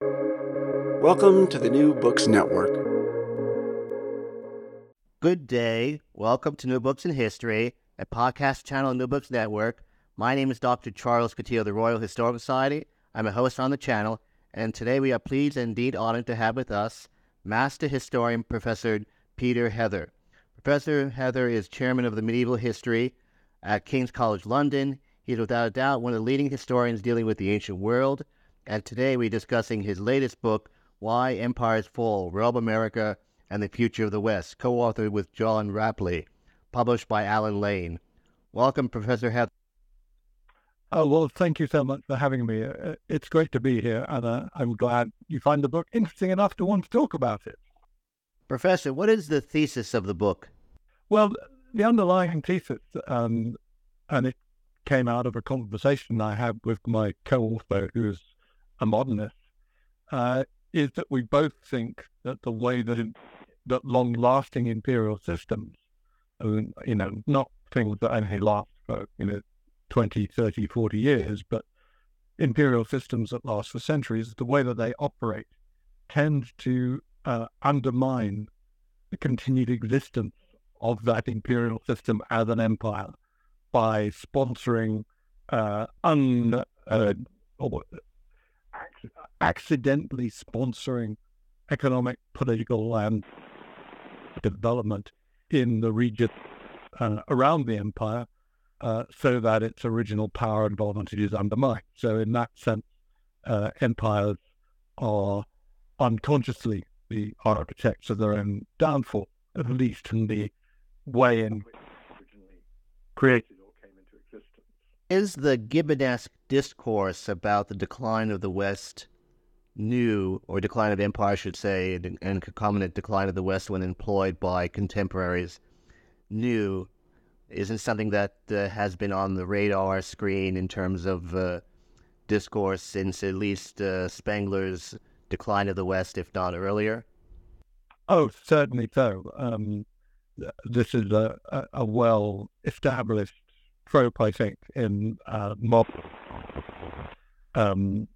Welcome to the New Books Network. Good day. Welcome to New Books in History, a podcast channel on New Books Network. My name is Dr. Charles Coutinho of the Royal Historical Society. I'm a host on the channel, and today we are pleased and indeed honored to have with us Master Historian Professor Peter Heather. Professor Heather is chairman of the Medieval History at King's College London. He is without a doubt one of the leading historians dealing with the ancient world, and today we're discussing his latest book, Why Empires Fall, Rome America and the Future of the West, co-authored with John Rapley, published by Allen Lane. Welcome, Professor Heather. Oh, well, thank you so much for having me. Uh, It's great to be here, and uh, I'm glad you find the book interesting enough to want to talk about it. Professor, what is the thesis of the book? Well, the underlying thesis, um, and it came out of a conversation I had with my co-author, who's a modernist, uh, is that we both think that the way that it, that long-lasting imperial systems, you know, not things that only last for you know 20, 30, 40 years, but imperial systems that last for centuries, the way that they operate tends to uh, undermine the continued existence of that imperial system as an empire by sponsoring uh, un, uh, accidentally sponsoring economic, political, and development in the region uh, around the empire uh, so that its original power and advantage is undermined. So, in that sense, uh, empires are unconsciously the architects of their own downfall, at least in the way in which originally created or came into existence. Is the Gibbonesque discourse about the decline of the West new, or decline of empire, I should say, and, and concomitant decline of the West when employed by contemporaries new? Isn't something that uh, has been on the radar screen in terms of uh, discourse since at least uh, Spengler's Decline of the West, if not earlier? Oh, certainly so. Um, this is a, a, a well established trope, I think, in uh, modern. Um,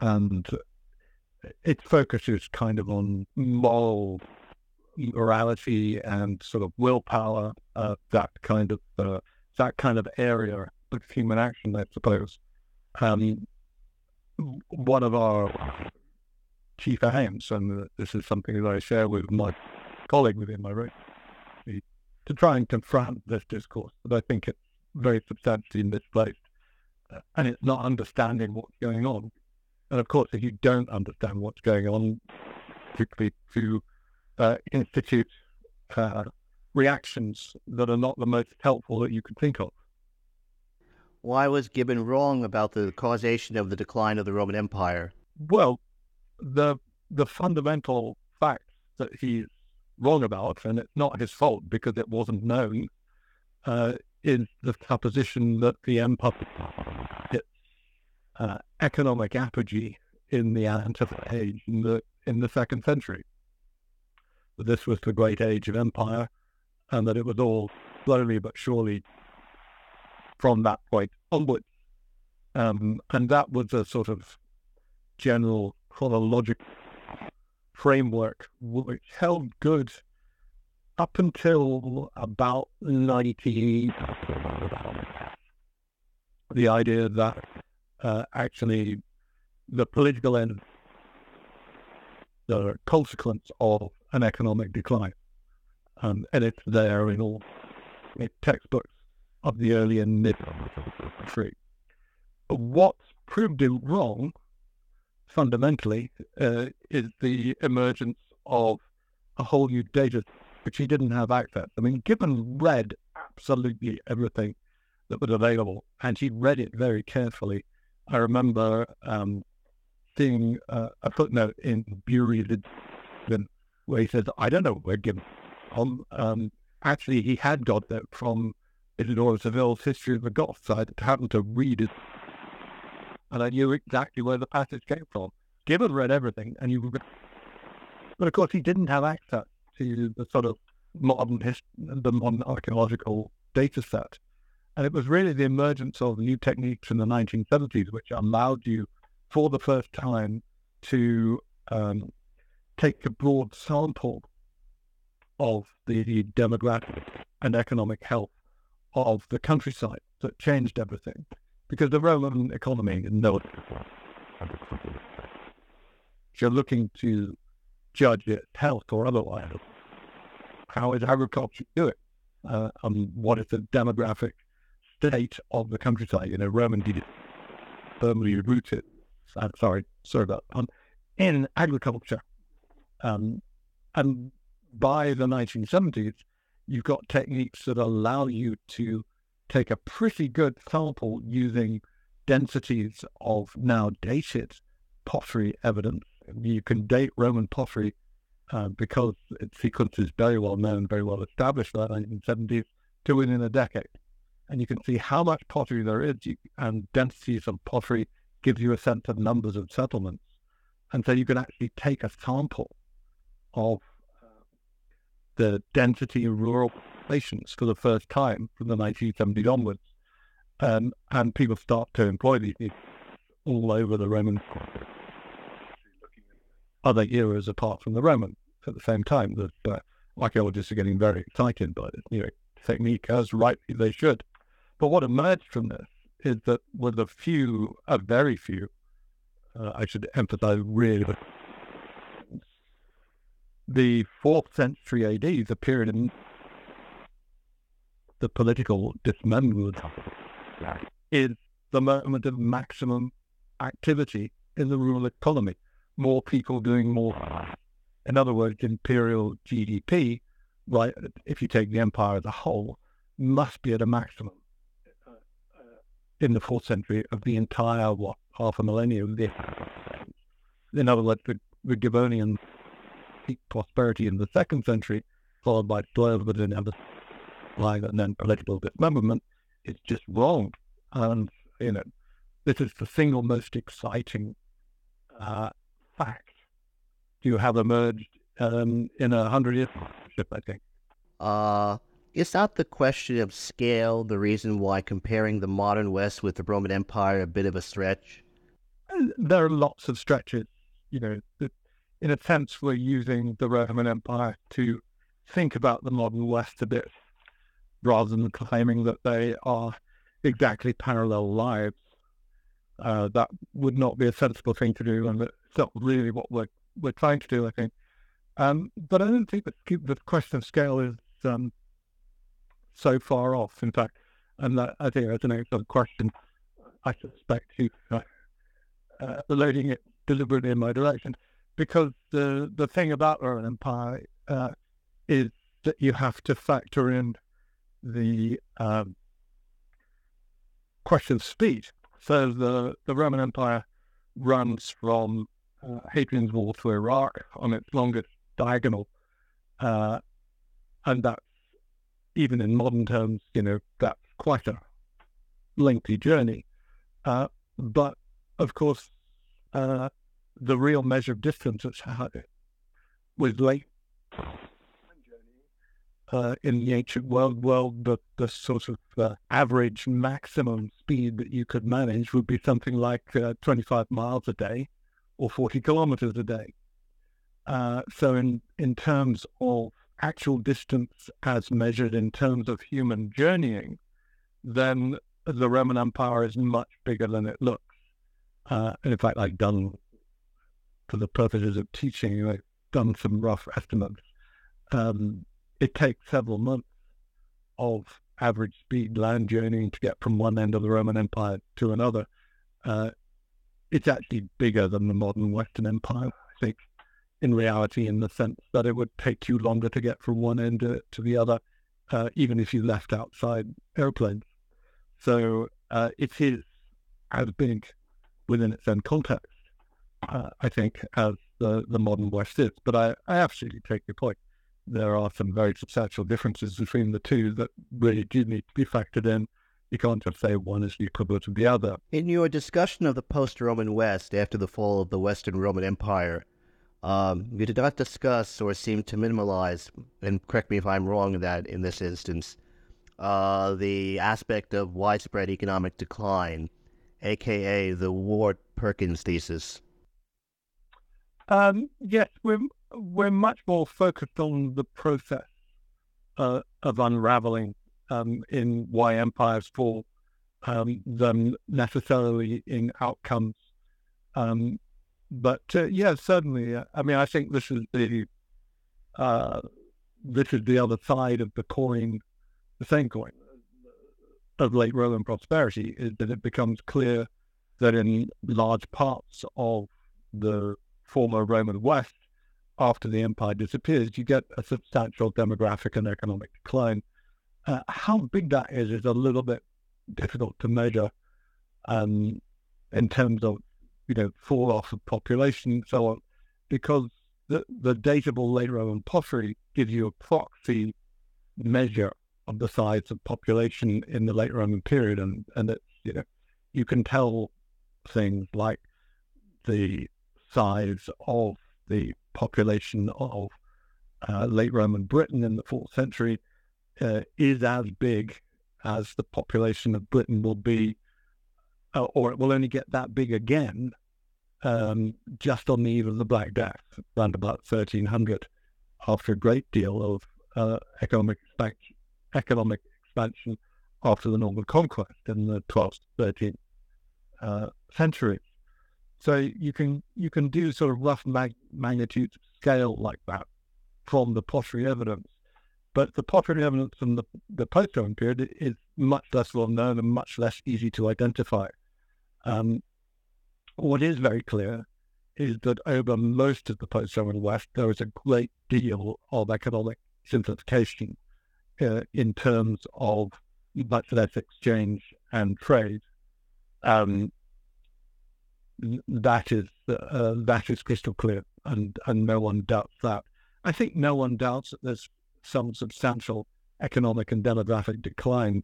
and it focuses kind of on moral morality and sort of willpower, uh, that kind of uh, that kind of area of human action, I suppose. Um, one of our chief aims, and this is something that I share with my colleague within my room, to try and confront this discourse. But I think it's very substantially misplaced, and it's not understanding what's going on. And of course, if you don't understand what's going on, particularly to uh, institute uh, reactions that are not the most helpful that you could think of. Why was Gibbon wrong about the causation of the decline of the Roman Empire? Well, the the fundamental fact that he's wrong about, and it's not his fault because it wasn't known, uh, is the supposition that the empire hit uh, economic apogee in the Antonine age in the in the second century. This was the great age of empire, and that it was all slowly but surely from that point onwards. Um, and that was a sort of general chronological framework which held good up until about 90. The idea that uh, actually the political end, the consequence of an economic decline. Um, and it's there in all textbooks of the early and mid century. What's proved it wrong, fundamentally, uh, is the emergence of a whole new data which he didn't have access. I mean, Gibbon read absolutely everything that was available, and he read it very carefully. I remember um, seeing uh, a footnote in Bury where he says, I don't know where Gibbon from. Um, actually, he had got that from Isidore Seville's History of the Goths. I happened to read it, and I knew exactly where the passage came from. Gibbon read everything, and you. But of course, he didn't have access to the sort of modern hist- the modern archaeological data set. And it was really the emergence of new techniques in the 1970s which allowed you, for the first time, to um, take a broad sample of the demographic and economic health of the countryside that changed everything. Because the Roman economy, no, you're looking to judge its health or otherwise, how is agriculture doing? Uh, um, what is the demographic state of the countryside? You know, Roman did it firmly rooted, uh, sorry, sorry about um, in agriculture. Um, and by the 1970s, you've got techniques that allow you to take a pretty good sample using densities of now dated pottery evidence. You can date Roman pottery uh, because its sequence is very well known, very well established by the 1970s to within a decade. And you can see how much pottery there is, and densities of pottery gives you a sense of numbers of settlements. And so you can actually take a sample of uh, the density of rural populations for the first time from the 1970s onwards. Um, and people start to employ these all over the Roman other eras apart from the Roman. At the same time, the uh, archaeologists are getting very excited by this new technique, as rightly they should. But what emerged from this is that with a few, a very few, uh, I should emphasize really, the fourth century AD, the period in the political dismemberment, is the moment of maximum activity in the rural economy more people doing more. In other words, imperial GDP, right, if you take the empire as a whole, must be at a maximum in the fourth century of the entire, what, half a millennium. In other words, the, the Gibbonian peak prosperity in the second century, followed by slow but inevitable and then political dismemberment, is just wrong. And, you know, this is the single most exciting uh, fact you have emerged um, in a hundred years I think. Uh, is not the question of scale the reason why comparing the modern West with the Roman Empire a bit of a stretch? Uh, there are lots of stretches. You know, in a sense, we're using the Roman Empire to think about the modern West a bit, rather than claiming that they are exactly parallel lives. Uh, that would not be a sensible thing to do, and not really what we're we're trying to do. I think, um, but I don't think that the question of scale is um, so far off. In fact, and that I think that's an excellent question. I suspect you uh, uh, loading it deliberately in my direction, because the the thing about the Roman Empire uh, is that you have to factor in the um, question of speed. So the the Roman Empire runs from uh, Hadrian's Wall to Iraq on its longest diagonal. Uh, and that's, even in modern terms, you know, that's quite a lengthy journey. Uh, but of course, uh, the real measure of distance was late uh, in the ancient world, well, the, the sort of uh, average maximum speed that you could manage would be something like uh, 25 miles a day or 40 kilometers a day. Uh, so, in, in terms of actual distance as measured in terms of human journeying, then the Roman Empire is much bigger than it looks. Uh, and in fact, I've done, for the purposes of teaching, I've done some rough estimates. Um, it takes several months of average speed land journeying to get from one end of the Roman Empire to another. Uh, it's actually bigger than the modern Western Empire, I think, in reality, in the sense that it would take you longer to get from one end to, the other, uh, even if you left outside airplanes. So uh, it is as big within its own context. uh, I think, as the, the modern West is. But I, I absolutely take your point. There are some very substantial differences between the two that really do need to be factored in. You can't just say one is the equivalent of the other. In your discussion of the post Roman West after the fall of the Western Roman Empire, um, you did not discuss or seem to minimalize, and correct me if I'm wrong in that in this instance, uh, the aspect of widespread economic decline, aka the Ward Perkins thesis. Um, yes, we're we're much more focused on the process uh, of unraveling um, in why empires fall um, than necessarily in outcomes. Um, but uh, yeah, certainly. Uh, I mean, I think this is the uh, this is the other side of the coin, the same coin of late Roman prosperity is that it becomes clear that in large parts of the former Roman West, after the empire disappears, you get a substantial demographic and economic decline. Uh, how big that is is a little bit difficult to measure um, in terms of you know fall off of population and so on, because the the datable late Roman pottery gives you a proxy measure of the size of population in the late Roman period, and and it's you know you can tell things like the size of the population of uh, late Roman Britain in the fourth century uh, is as big as the population of Britain will be, uh, or it will only get that big again um, just on the eve of the Black Death, around about 1300, after a great deal of uh, economic expansion, economic expansion after the Norman conquest in the 12th, 13th uh. So you can you can do sort of rough mag- magnitude scale like that from the pottery evidence, but the pottery evidence from the, the post-Roman period is much less well known and much less easy to identify. Um, what is very clear is that over most of the post-Roman West, there is a great deal of economic simplification uh, in terms of much less exchange and trade. Um, that is uh, that is crystal clear, and and no one doubts that. I think no one doubts that there's some substantial economic and demographic decline.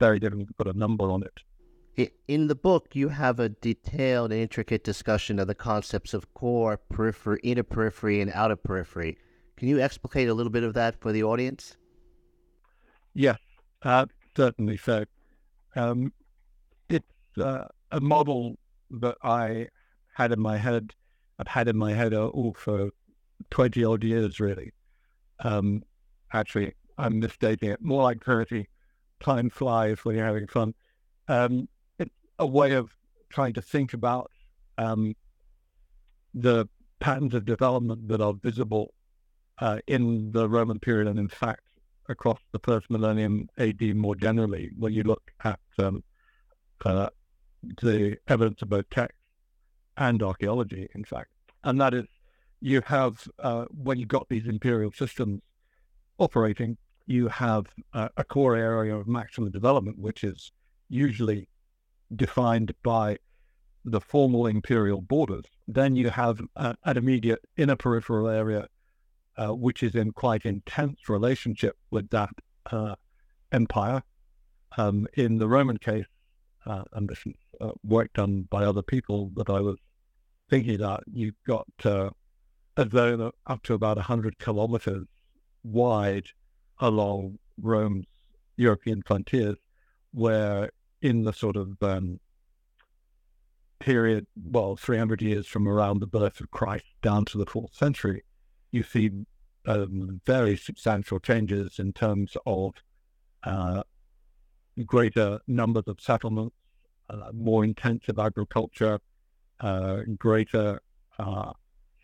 Very difficult to put a number on it. In the book, you have a detailed and intricate discussion of the concepts of core, periphery, inner periphery, and outer periphery. Can you explicate a little bit of that for the audience? Yes, uh, certainly so. Um, it's uh, a model that I had in my head. I've had in my head uh, all for twenty odd years, really. Um, actually, I'm misstating it. More like thirty. Time flies when you're having fun. Um, it's a way of trying to think about um, the patterns of development that are visible uh, in the Roman period, and in fact across the first millennium AD more generally. When you look at um, uh, the evidence of both text and archaeology, in fact. And that is, you have, uh, when you've got these imperial systems operating, you have uh, a core area of maximum development, which is usually defined by the formal imperial borders. Then you have uh, an immediate inner peripheral area, uh, which is in quite intense relationship with that uh, empire. Um, in the Roman case, uh, and this is uh, work done by other people that I was thinking that you've got zone up to about 100 kilometers wide along Rome's European frontiers, where in the sort of um, period, well, 300 years from around the birth of Christ down to the fourth century, you see um, very substantial changes in terms of uh, greater numbers of settlements, uh, more intensive agriculture, uh, greater uh,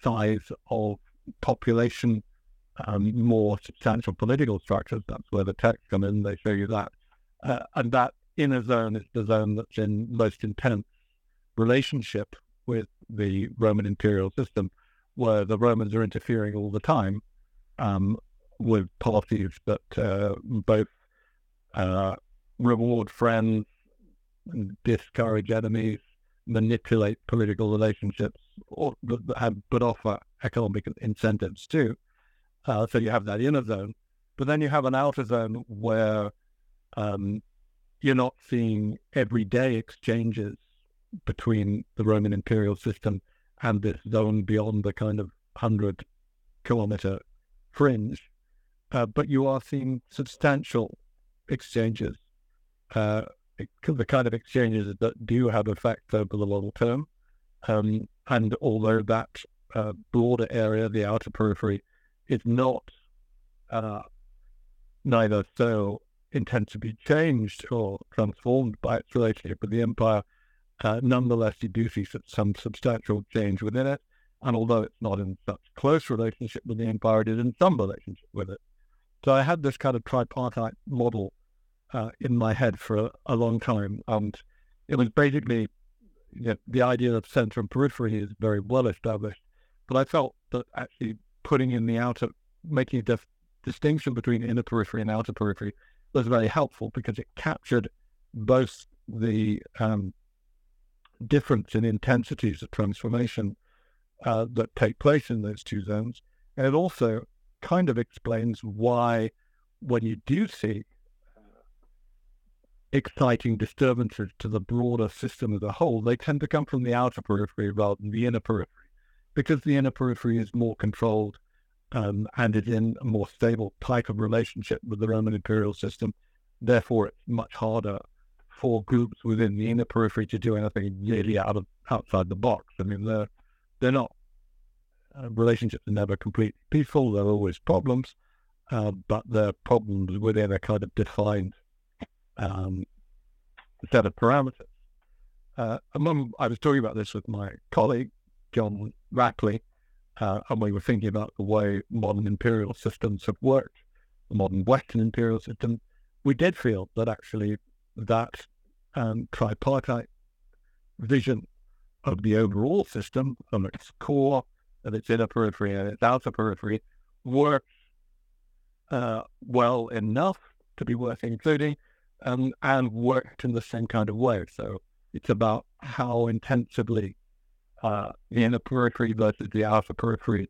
size of population, um, more substantial political structures. That's where the texts come in. They show you that. Uh, and that inner zone is the zone that's in most intense relationship with the Roman imperial system, where the Romans are interfering all the time um, with policies that uh, both uh, reward friends and discourage enemies, manipulate political relationships or but offer economic incentives too. Uh, so you have that inner zone, but then you have an outer zone where um, you're not seeing everyday exchanges between the Roman imperial system and this zone beyond the kind of hundred kilometer fringe, uh, but you are seeing substantial exchanges, uh, the kind of exchanges that do have effect over the long term. Um, and although that uh, broader area, the outer periphery, is not uh, neither so be changed or transformed by its relationship with the empire, uh, nonetheless, you do see some substantial change within it. And although it's not in such close relationship with the empire, it is in some relationship with it. So I had this kind of tripartite model uh, in my head for a, a, long time. And it was basically you know, the idea of center and periphery is very well established. But I felt that actually putting in the outer, making a dif- distinction between inner periphery and outer periphery was very helpful because it captured both the um, difference in intensities of transformation uh, that take place in those two zones. And it also kind of explains why, when you do see exciting disturbances to the broader system as a whole, they tend to come from the outer periphery rather than the inner periphery, because the inner periphery is more controlled um, and is in a more stable type of relationship with the Roman imperial system. Therefore, it's much harder for groups within the inner periphery to do anything really out of outside the box. I mean, they're they're not uh, relationships are never completely peaceful. There are always problems, uh, but they're problems within a kind of defined um, set of parameters. Uh, among, I was talking about this with my colleague John Rapley, uh, and we were thinking about the way modern imperial systems have worked, the modern Western imperial system. We did feel that actually that um, tripartite vision of the overall system, of its core, of its inner periphery and its outer periphery, works uh, well enough to be worth including um, and worked in the same kind of way. So it's about how intensively uh, the inner periphery versus the outer periphery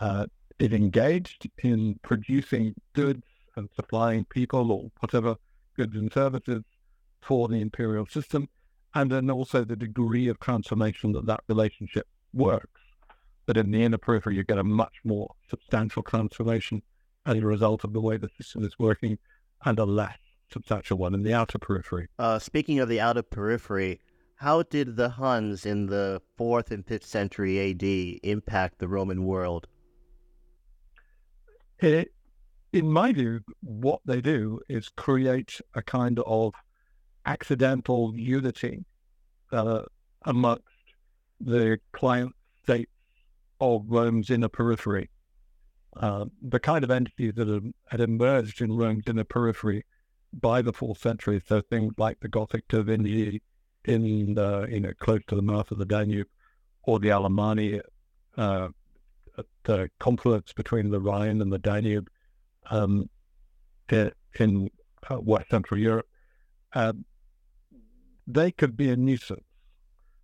uh, is engaged in producing goods and supplying people or whatever goods and services for the imperial system, and then also the degree of transformation that that relationship works. But in the inner periphery, you get a much more substantial transformation as a result of the way the system is working, and a less substantial one in the outer periphery. Uh, speaking of the outer periphery, how did the Huns in the 4th and 5th century AD impact the Roman world? It, in my view, what they do is create a kind of accidental unity uh, amongst the client states of Rome's inner periphery. Uh, the kind of entities that had, had emerged in Rome's inner periphery by the fourth century, so things like the Gothic Tervingi in the, you know, close to the mouth of the Danube, or the Alemanni uh, at the confluence between the Rhine and the Danube um, in, uh, West Central Europe. Uh, they could be a nuisance.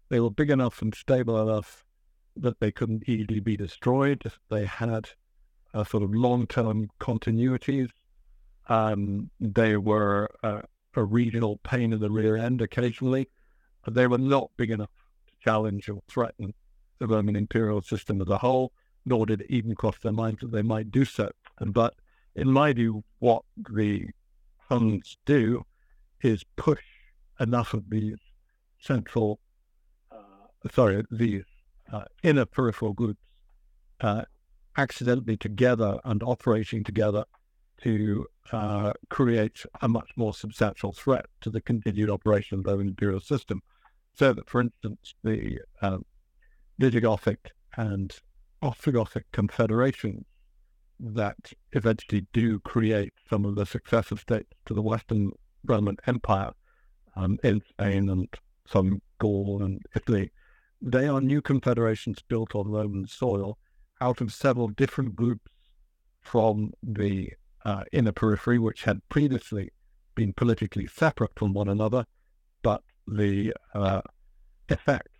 They were big enough and stable enough that they couldn't easily be destroyed. They had a sort of long-term continuities. Um, they were a regional pain in the rear end occasionally. They were not big enough to challenge or threaten the Roman imperial system as a whole, nor did it even cross their minds that they might do so. But in my view, what the Huns do is push enough of these central, uh, sorry, these uh, inner peripheral groups uh, accidentally together and operating together to uh, create a much more substantial threat to the continued operation of the imperial system. So that, for instance, the um, Visigothic and Ostrogothic confederations that eventually do create some of the successive states to the Western Roman Empire um, in Spain and some Gaul and Italy. They are new confederations built on Roman soil out of several different groups from the uh, inner periphery, which had previously been politically separate from one another, but the uh, effects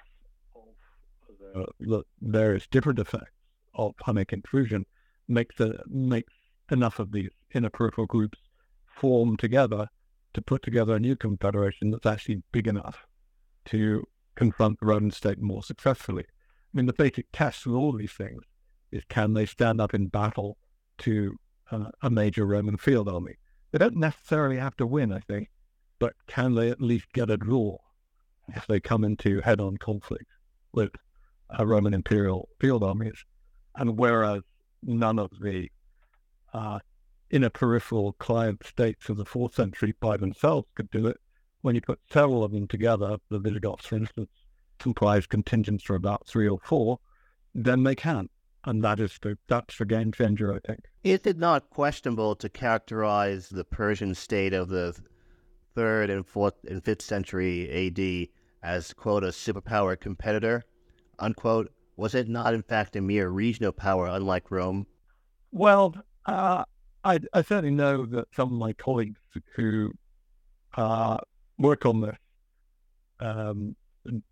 of the, the various different effects of Hunnic intrusion makes the, makes enough of these inner peripheral groups form together to put together a new confederation that's actually big enough to confront the Roman state more successfully. I mean, the basic test of all these things is can they stand up in battle to uh, a major Roman field army? They don't necessarily have to win, I think, but can they at least get a draw if they come into head-on conflict with uh, Roman imperial field armies? And whereas none of the uh, inner peripheral client states of the fourth century by themselves could do it, when you put several of them together, the Visigoths, for instance, comprise contingents for about three or four, then they can. And that is the that's the game changer, I think. Is it not questionable to characterize the Persian state of the third and fourth and fifth century AD as quote a superpower competitor, unquote? Was it not in fact a mere regional power unlike Rome? Well, uh, I, I, certainly know that some of my colleagues who uh, work on this um,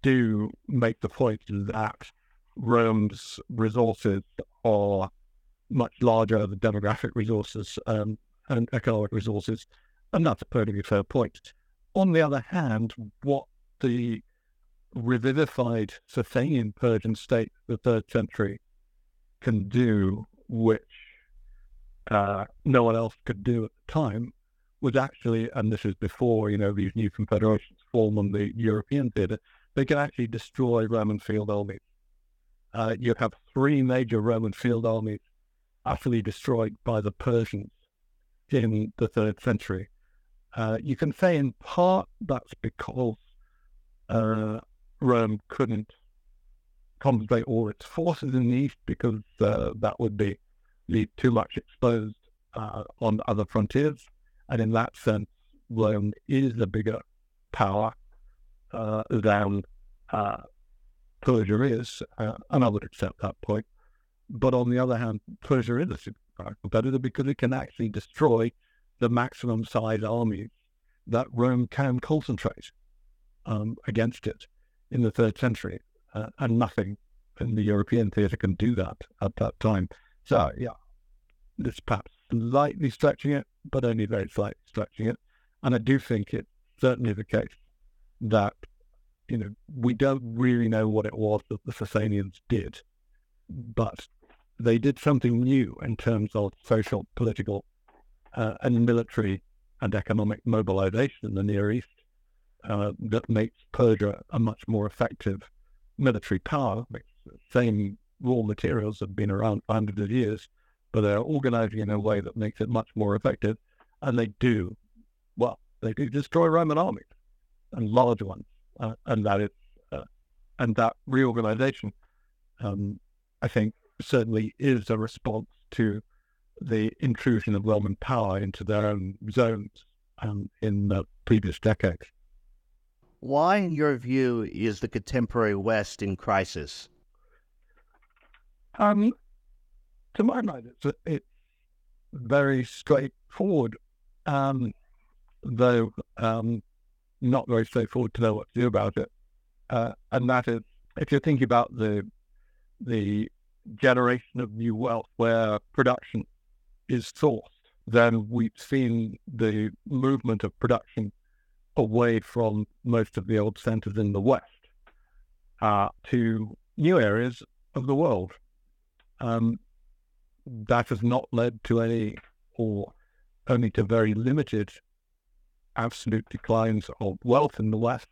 do make the point that Rome's resources are much larger than demographic resources um, and economic resources, and that's a perfectly fair point. On the other hand, what the revivified Sasanian Persian state, the third century, can do, which uh, no one else could do at the time, was actually, and this is before, you know, these new confederations form on the European theatre, they can actually destroy Roman field armies. Uh, you have three major Roman field armies utterly destroyed by the Persians in the third century. Uh, you can say in part that's because uh, Rome couldn't concentrate all its forces in the east because uh, that would be leave too much exposed uh, on other frontiers. And in that sense, Rome is a bigger power uh, than Persia is, uh, and I would accept that point. But on the other hand, Persia is a competitor because it can actually destroy the maximum size armies that Rome can concentrate um, against it in the third century, uh, and nothing in the European theatre can do that at that time. So, yeah, this perhaps slightly stretching it, but only very slightly stretching it. And I do think it's certainly the case that you know, we don't really know what it was that the Sasanians did, but they did something new in terms of social, political, uh, and military and economic mobilization in the Near East uh, that makes Persia a much more effective military power. Same raw materials have been around for hundreds of years, but they're organizing in a way that makes it much more effective. And they do, well, they do destroy Roman armies and large ones uh, and that is uh, and that reorganization, um, I think, certainly is a response to the intrusion of Roman power into their own zones um, in the previous decades. Why, in your view, is the contemporary West in crisis? Um, to my mind, it's, it's very straightforward, um, though um, not very straightforward to know what to do about it. Uh, and that is, if you're thinking about the the generation of new wealth where production is sourced, then we've seen the movement of production away from most of the old centers in the West uh, to new areas of the world. Um, that has not led to any, or only to very limited absolute declines of wealth in the West.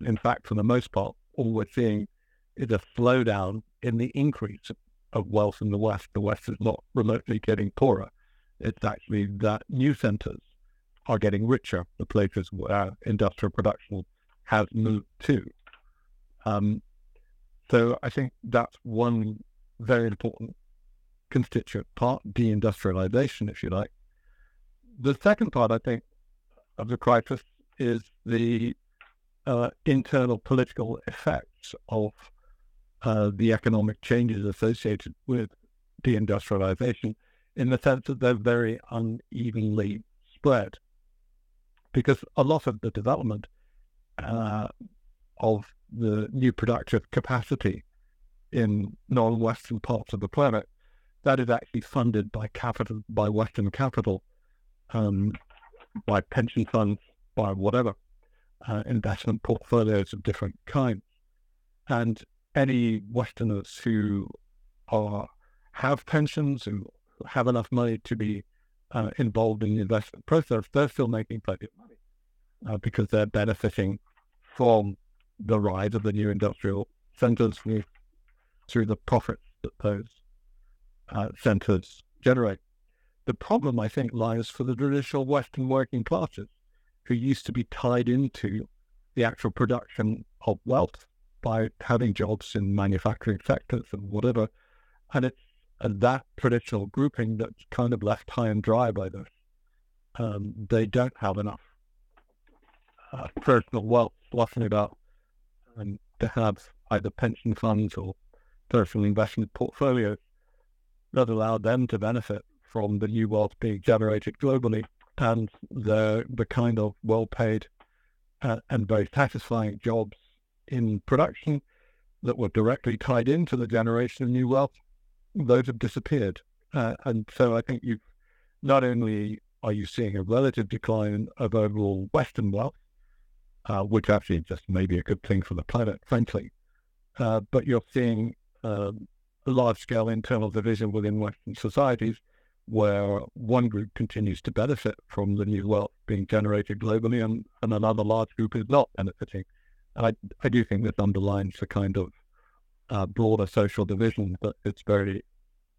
In fact, for the most part, all we're seeing is a slowdown in the increase of wealth in the West. The West is not remotely getting poorer. It's actually that new centers are getting richer, the places where industrial production has moved to. Um, so I think that's one very important constituent part, deindustrialization, if you like. The second part, I think, of the crisis is the uh, internal political effects of uh, the economic changes associated with deindustrialization in the sense that they're very unevenly spread. Because a lot of the development uh, of the new productive capacity in non-Western parts of the planet, that is actually funded by capital, by Western capital, um, by pension funds, by whatever uh, investment portfolios of different kinds, and any Westerners who are have pensions who have enough money to be uh, involved in the investment process, they're still making plenty of money uh, because they're benefiting from the rise of the new industrial centers through, the profits that those uh, centers generate. The problem, I think, lies for the traditional Western working classes who used to be tied into the actual production of wealth by having jobs in manufacturing sectors and whatever. And it's and that traditional grouping that's kind of left high and dry by this. Um, they don't have enough uh, personal wealth fluffing about and to have either pension funds or personal investment portfolios that allow them to benefit from the new wealth being generated globally and the the kind of well paid uh, and very satisfying jobs in production that were directly tied into the generation of new wealth, those have disappeared. Uh, and so I think you've not only are you seeing a relative decline of overall Western wealth, uh, which actually just may be a good thing for the planet, frankly, uh, but you're seeing um, a large scale internal division within Western societies where one group continues to benefit from the new wealth being generated globally and, and another large group is not benefiting. And I, I do think this underlines the kind of uh, broader social division that it's very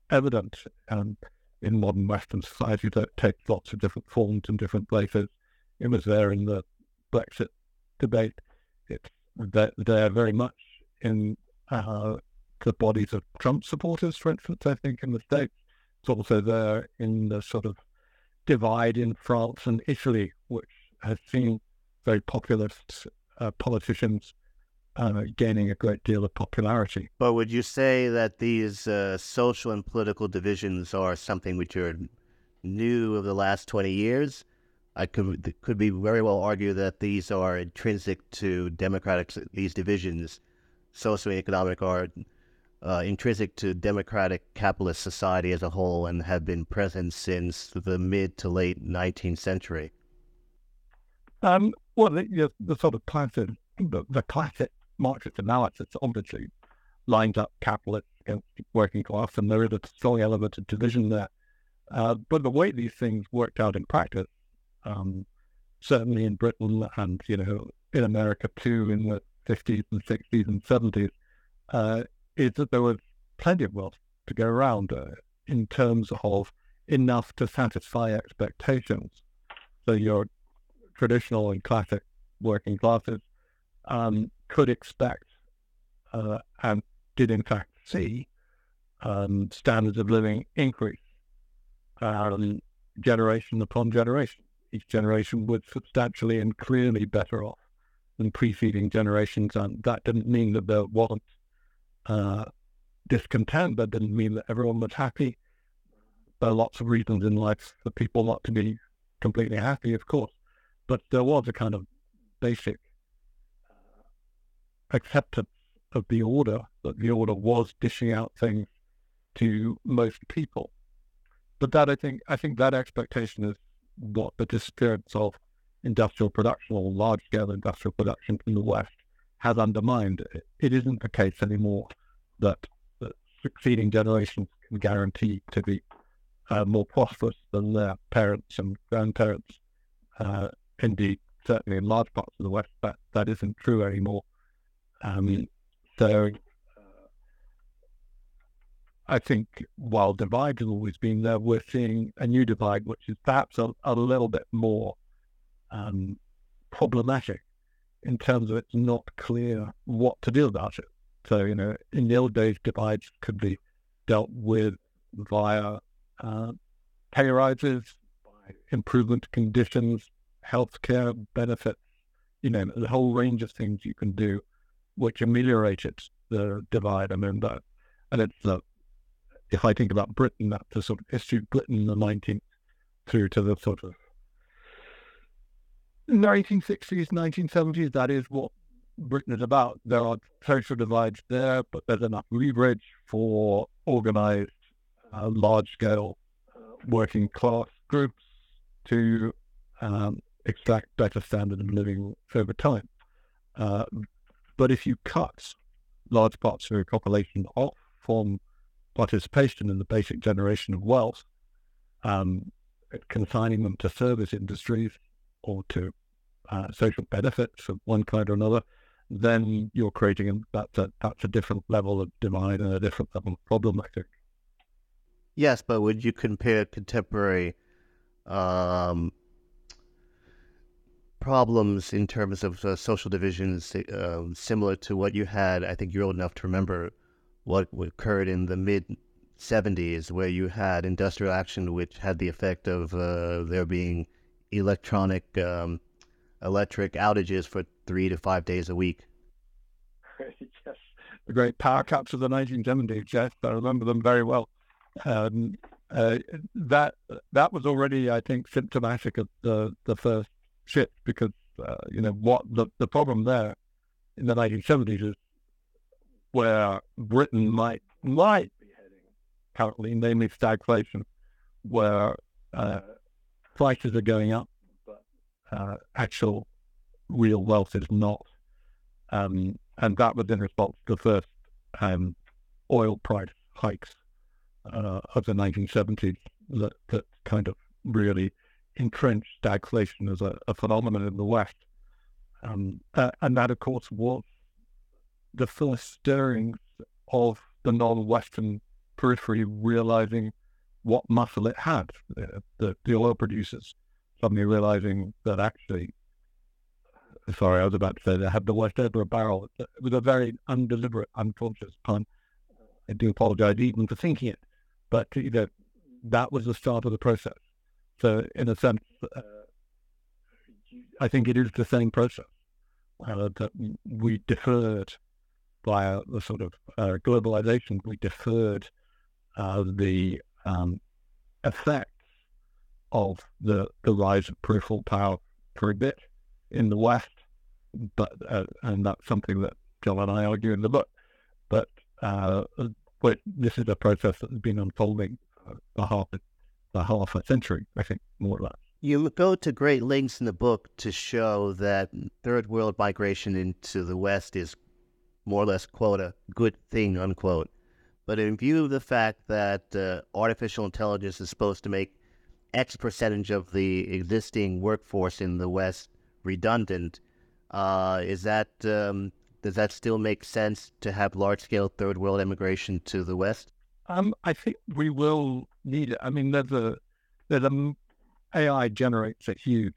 evident um, in modern Western society that takes lots of different forms in different places. It was there in the Brexit debate. It's there very much in uh, the bodies of Trump supporters, for instance, I think in the States. It's also there in the sort of divide in France and Italy, which has seen very populist uh, politicians uh, gaining a great deal of popularity. But would you say that these uh, social and political divisions are something which are new of the last 20 years? I could could be very well argue that these are intrinsic to democratic these divisions, social and economic are uh, intrinsic to democratic capitalist society as a whole and have been present since the mid to late 19th century. Um, well, the, the, sort of classic, the, the classic Marxist analysis obviously lines up capitalists against working class, and there is a strong element of division there. Uh, but the way these things worked out in practice, um, certainly in Britain and you know in America too, in the 50s and 60s and 70s, uh, is that there was plenty of wealth to go around uh, in terms of enough to satisfy expectations. So your traditional and classic working classes um, could expect uh, and did in fact see um, standards of living increase um, generation upon generation. Each generation was substantially and clearly better off than preceding generations, and that didn't mean that there wasn't uh, discontent. That didn't mean that everyone was happy. There are lots of reasons in life for people not to be completely happy, of course, but there was a kind of basic acceptance of the order that the order was dishing out things to most people. But that I think I think that expectation is what the disappearance of industrial production or large scale industrial production in the West has undermined. It isn't the case anymore that, succeeding generations can guarantee to be uh, more prosperous than their parents and grandparents. Uh, indeed, certainly in large parts of the West, that, that isn't true anymore. Um, so uh, I think while divide has always been there, we're seeing a new divide, which is perhaps a, a little bit more um, problematic in terms of it's not clear what to do about it. So, you know, in the old days, divides could be dealt with via uh, pay rises, by improvement conditions, healthcare benefits, you know, the whole range of things you can do which ameliorated the divide. I mean, that, and it's the, if I think about Britain, that's the sort of of Britain in the 19th through to the sort of 1960s, 1970s, that is what Britain is about. There are social divides there, but there's enough leverage for organized, uh, large scale uh, working class groups to um, extract better standard of living over time. Uh, but if you cut large parts of your population off from participation in the basic generation of wealth, um, consigning them to service industries or to uh, social benefits of one kind or another, then you're creating a, that's a that's a different level of divide and a different level of problem, I think. Yes, but would you compare contemporary um, problems in terms of uh, social divisions uh, similar to what you had? I think you're old enough to remember what occurred in the mid 70s, where you had industrial action, which had the effect of uh, there being electronic um, electric outages for three to five days a week. yes, the great power cuts of the 1970s. Yes, I remember them very well. Um, uh, that that was already, I think, symptomatic of the the first shift because uh, you know what the the problem there in the 1970s is where Britain might might be heading currently, namely stagflation, where uh, prices are going up, but uh, actual real wealth is not. Um, and that was in response to the first um, oil price hikes uh, of the 1970s that, that kind of really entrenched stagflation as a, a phenomenon in the West. Um, uh, and that, of course, was the first stirrings of the non-Western periphery realizing what muscle it had. The, the, the oil producers suddenly realizing that actually, sorry, I was about to say that I had the West over a barrel. It was a very undeliberate, unconscious pun. I do apologize even for thinking it, but you know, that was the start of the process. So, in a sense, uh, I think it is the same process uh, that we deferred by the sort of uh, globalization, we deferred uh, the um, effects of the, the rise of peripheral power for a bit in the West, but uh, and that's something that John and I argue in the book. But uh, this is a process that has been unfolding for half a, half a century, I think, more or less. You go to great lengths in the book to show that third world migration into the West is more or less quote a good thing unquote. But in view of the fact that uh, artificial intelligence is supposed to make X percentage of the existing workforce in the West redundant, uh, is that um, does that still make sense to have large scale third world immigration to the West? Um, I think we will need it. I mean, there's a AI generates a huge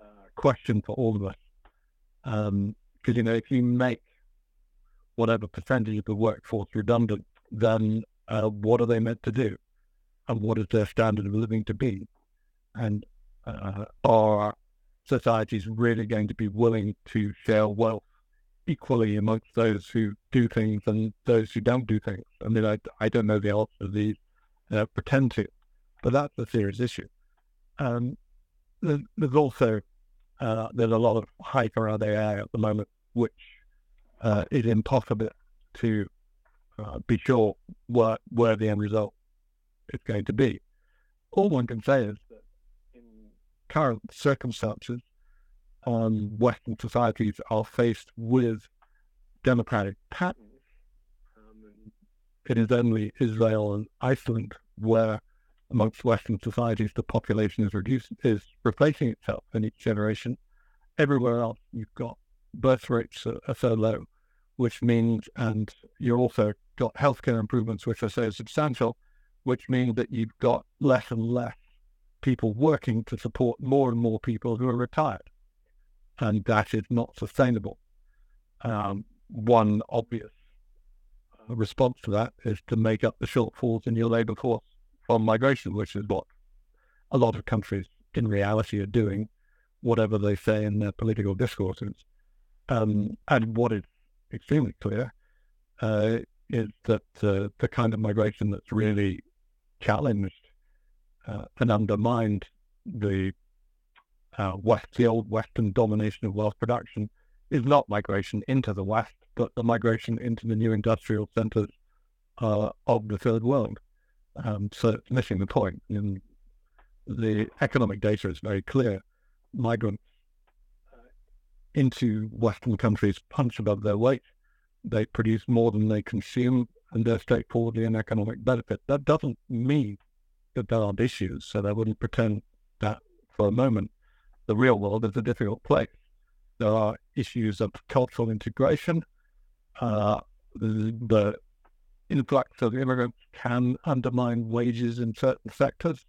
uh, question for all of us. Um, because, you know, if you make whatever percentage of the workforce redundant, then uh, what are they meant to do? And what is their standard of living to be? And uh, are societies really going to be willing to share wealth equally amongst those who do things and those who don't do things? I mean, I, I don't know the answer to these, uh, pretend to, but that's a serious issue. Um, there's also uh, there's a lot of hype around AI at the moment, which uh, is impossible to uh, be sure what, where the end result is going to be. All one can say is that in current circumstances, um, Western societies are faced with demographic patterns. Um, it is only Israel and Iceland where amongst Western societies, the population is reducing, is replacing itself in each generation. Everywhere else, you've got birth rates are, are so low, which means, and you've also got healthcare improvements, which are so substantial, which means that you've got less and less people working to support more and more people who are retired. And that is not sustainable. Um, one obvious response to that is to make up the shortfalls in your labor force from migration, which is what a lot of countries in reality are doing, whatever they say in their political discourses. Um, and what is extremely clear uh, is that uh, the kind of migration that's really challenged uh, and undermined the uh, West, the old Western domination of wealth production, is not migration into the West, but the migration into the new industrial centers uh, of the third world. Um, so it's missing the point. And the economic data is very clear. Migrants uh, into Western countries punch above their weight. They produce more than they consume, and they're straightforwardly an economic benefit. That doesn't mean that there aren't issues, so I wouldn't pretend that for a moment. The real world is a difficult place. There are issues of cultural integration. Uh, the, the influx of immigrants can undermine wages in certain sectors.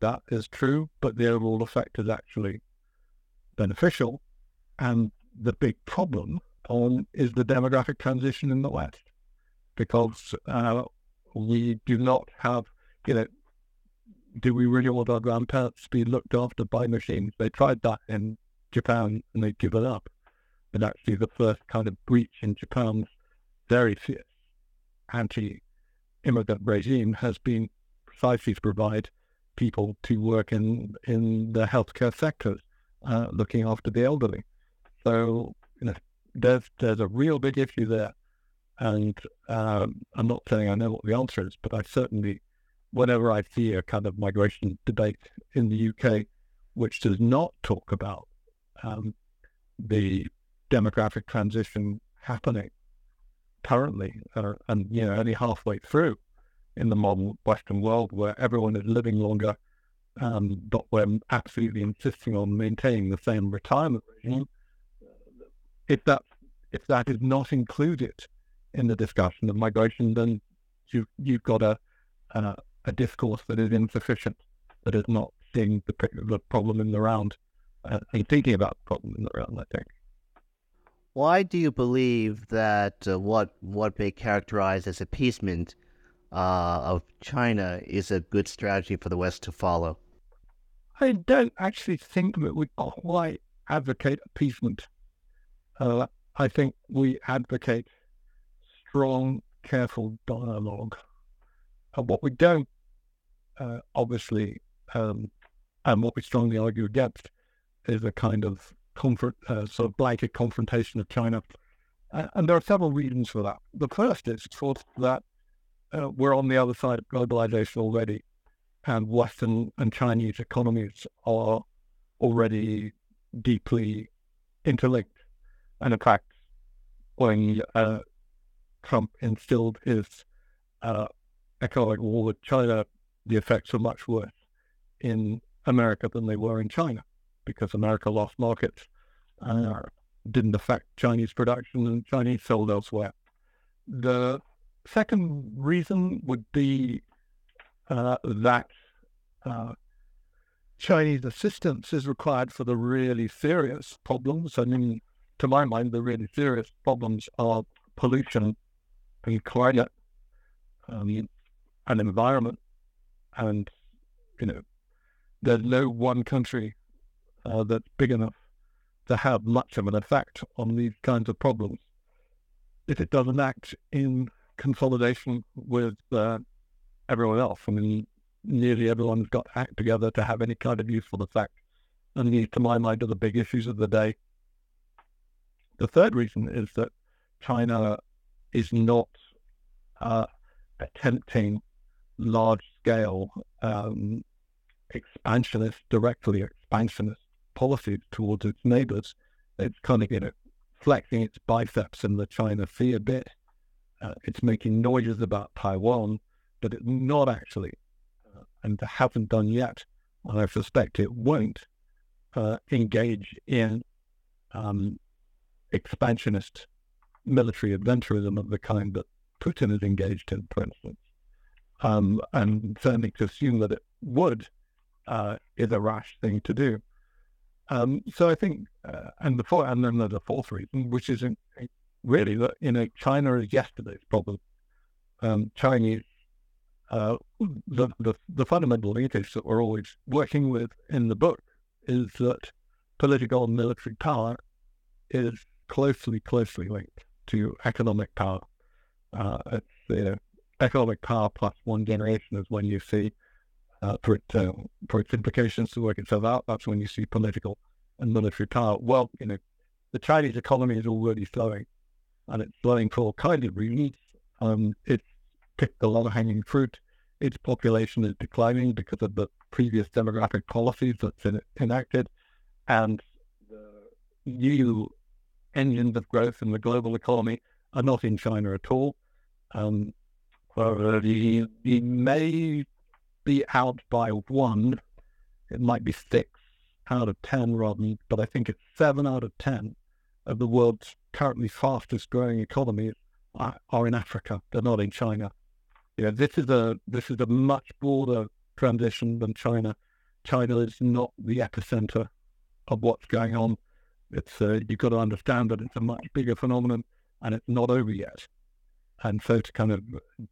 That is true, but the overall effect is actually beneficial. And the big problem is the demographic transition in the West, because uh, we do not have, you know, do we really want our grandparents to be looked after by machines? They tried that in Japan and they'd given up. And actually, the first kind of breach in Japan's very fierce anti-immigrant regime has been precisely to provide people to work in in the healthcare sectors, uh, looking after the elderly. So you know, there's there's a real big issue there, and um, I'm not saying I know what the answer is, but I certainly, whenever I see a kind of migration debate in the UK, which does not talk about um, the demographic transition happening currently, uh, and you know only halfway through in the modern Western world, where everyone is living longer, um, but we're absolutely insisting on maintaining the same retirement regime. If that if that is not included in the discussion of migration, then you've you've got a a, a discourse that is insufficient, that is not seeing the, the problem in the round uh, and thinking about the problem in the round. I think. Why do you believe that uh, what what may characterize as appeasement uh, of China is a good strategy for the West to follow? I don't actually think that we quite advocate appeasement. Uh, I think we advocate strong, careful dialogue. And what we don't, uh, obviously, um, and what we strongly argue against, is a kind of comfort, uh, sort of blanket confrontation of China. Uh, and there are several reasons for that. The first is, of course, that uh, we're on the other side of globalization already, and Western and Chinese economies are already deeply interlinked. And in fact, when uh, Trump instilled his uh, economic war with China, the effects were much worse in America than they were in China because America lost markets uh, didn't affect Chinese production and Chinese sold elsewhere. The second reason would be uh, that uh, Chinese assistance is required for the really serious problems. I mean, to my mind, the really serious problems are pollution and climate um, and environment. And, you know, there's no one country uh, that's big enough to have much of an effect on these kinds of problems. If it doesn't act in consolidation with uh, everyone else, I mean, nearly everyone's got to act together to have any kind of useful effect. And these, to my mind, are the big issues of the day. The third reason is that China is not uh, attempting large scale um, expansionist, directly expansionist policies towards its neighbors. It's kind of, you know, flexing its biceps in the China Sea a bit. Uh, it's making noises about Taiwan, but it's not actually, uh, and hasn't done yet, and I suspect it won't, uh, engage in um, expansionist military adventurism of the kind that Putin is engaged in, for instance. Um, and certainly to assume that it would uh, is a rash thing to do. Um, so I think, uh, and the fourth, and then there's a fourth reason, which is in, really that you know China is yesterday's problem. Um, Chinese, uh, the, the the fundamental linkage that we're always working with in the book is that political and military power is closely closely linked to economic power. Uh, it's you know economic power plus one generation is when you see uh, for, it, uh, for its implications to work itself out. That's when you see political and military power. Well, you know, the Chinese economy is already slowing, and it's slowing for all kinds of reasons. Um, it's picked a lot of hanging fruit. Its population is declining because of the previous demographic policies that's in, enacted, and the new engines of growth in the global economy are not in China at all. Um, uh, he, he may be out by one. It might be six out of 10 rather, but I think it's seven out of 10 of the world's currently fastest growing economies are, are in Africa. They're not in China. You know, this is a this is a much broader transition than China. China is not the epicenter of what's going on. It's uh, you've got to understand that it's a much bigger phenomenon and it's not over yet. And so to kind of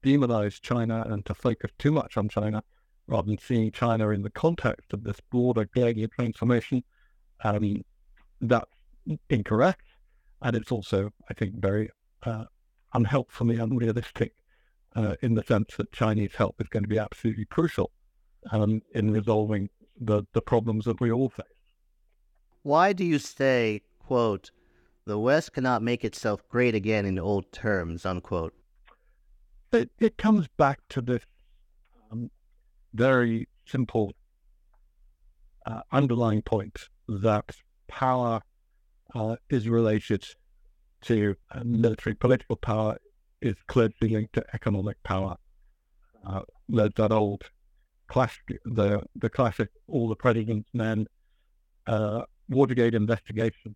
demonize China and to focus too much on China rather than seeing China in the context of this broader global transformation, um, that's incorrect. And it's also, I think, very uh, unhelpfully unrealistic uh, in the sense that Chinese help is going to be absolutely crucial um, in resolving the, the problems that we all face. Why do you say, quote, the West cannot make itself great again in old terms, unquote? It, it comes back to this um, very simple uh, underlying point that power uh, is related to uh, military political power is closely linked to economic power. Uh, that old classic, the the classic, all the president's men, uh, Watergate investigation,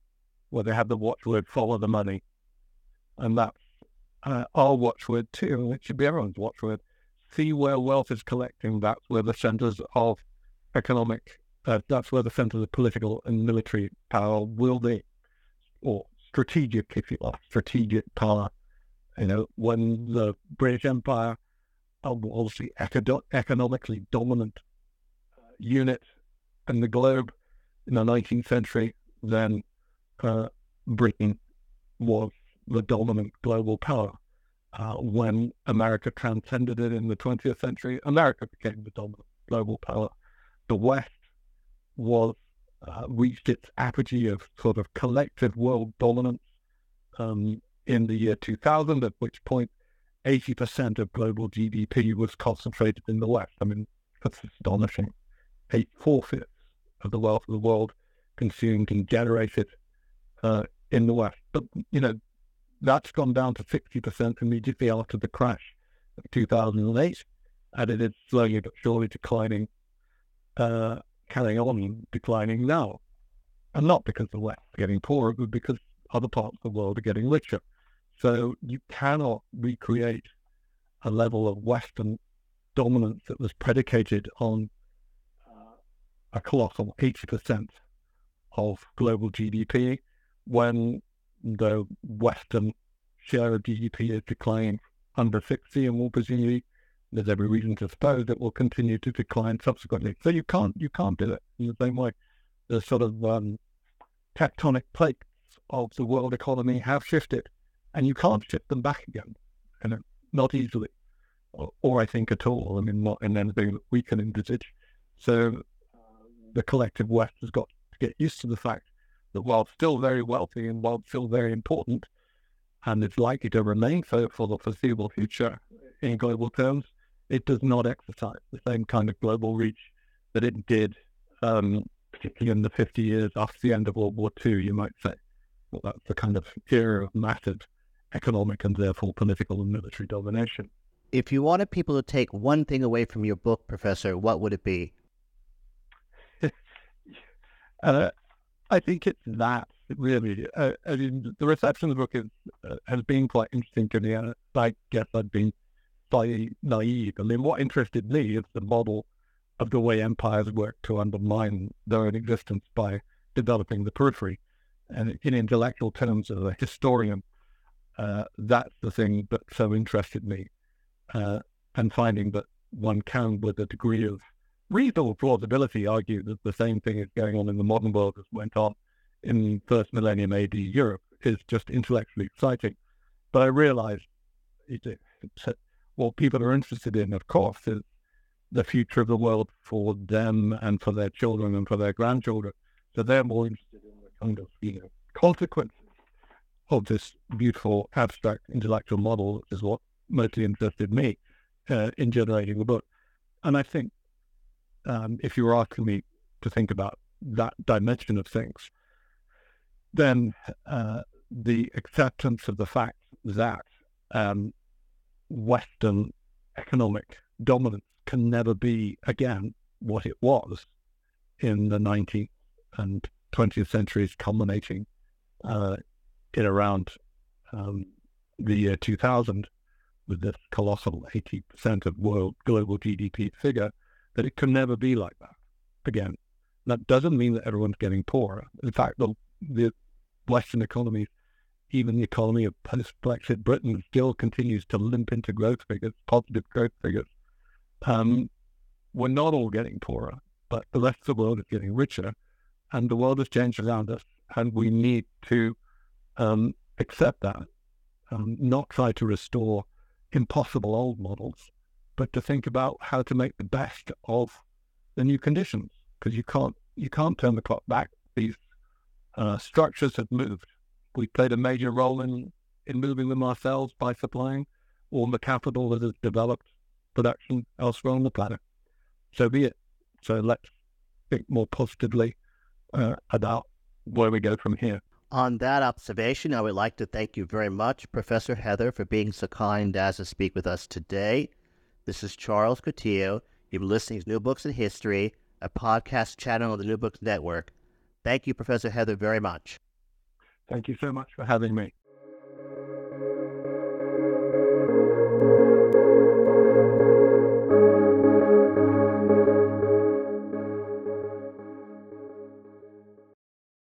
where they had the watchword "follow the money," and that's uh, our watchword too. It should be everyone's watchword. See where wealth is collecting. That's where the centers of economic, uh, that's where the centers of political and military power will be, or strategic, if you like, strategic power. You know, when the British Empire was the economically dominant uh, unit in the globe in the 19th century, then uh, Britain was the dominant global power. Uh, when America transcended it in the 20th century, America became the dominant global power. The West was uh, reached its apogee of sort of collective world dominance um, in the year 2000, at which point 80% of global GDP was concentrated in the West. I mean, that's astonishing. Eight four fifths of the wealth of the world consumed and generated uh, in the West. But, you know, that's gone down to 60% immediately after the crash of 2008, and it is slowly but surely declining, uh, carrying on declining now. And not because the West is getting poorer, but because other parts of the world are getting richer. So you cannot recreate a level of Western dominance that was predicated on a colossal 80% of global GDP when the Western share of GDP is declining under 60 and will presumably there's every reason to suppose it will continue to decline subsequently. So you can't you can't do it in the same way. The sort of um, tectonic plates of the world economy have shifted, and you can't shift them back again, and not easily, or, or, I think at all. I mean, not in anything that we can envisage. So the collective West has got to get used to the fact that while still very wealthy and while still very important, and it's likely to remain so for the foreseeable future in global terms, it does not exercise the same kind of global reach that it did, um, particularly in the 50 years after the end of World War II, you might say. Well, that's the kind of era of massive economic and therefore political and military domination. If you wanted people to take one thing away from your book, Professor, what would it be? Uh, I think it's that really. Uh, I mean, the reception of the book is, uh, has been quite interesting to me. And I guess I've been slightly naive. I mean, what interested me is the model of the way empires work to undermine their own existence by developing the periphery. And in intellectual terms, as a historian, uh, that's the thing that so interested me. Uh, and finding that one can, with a degree of reasonable plausibility, argue that the same thing is going on in the modern world as went on in first millennium AD Europe is just intellectually exciting. But I realized it, it, what people are interested in, of course, is the future of the world for them and for their children and for their grandchildren. So they're more interested in the kind of, you know, consequences of this beautiful abstract intellectual model is what mostly interested me uh, in generating the book. And I think um, if you were asking me to think about that dimension of things, then uh, the acceptance of the fact that um, Western economic dominance can never be again what it was in the 19th and 20th centuries, culminating uh, in around um, the year 2000 with this colossal 80% of world global GDP figure, that it can never be like that again. That doesn't mean that everyone's getting poorer. In fact, the, the Western economies, even the economy of post-Brexit Britain, still continues to limp into growth figures, positive growth figures. Um, we're not all getting poorer, but the rest of the world is getting richer, and the world has changed around us, and we need to um, accept that, um, not try to restore impossible old models, but to think about how to make the best of the new conditions, because you can't you can't turn the clock back. These uh, structures have moved. We played a major role in in moving them ourselves by supplying all the capital that has developed production elsewhere on the planet. So be it. So let's think more positively uh, about where we go from here. On that observation, I would like to thank you very much, Professor Heather, for being so kind as to speak with us today. This is Charles Coutinho. You've been listening to New Books in History, a podcast channel on the New Books Network. Thank you, Professor Heather, very much. Thank you so much for having me.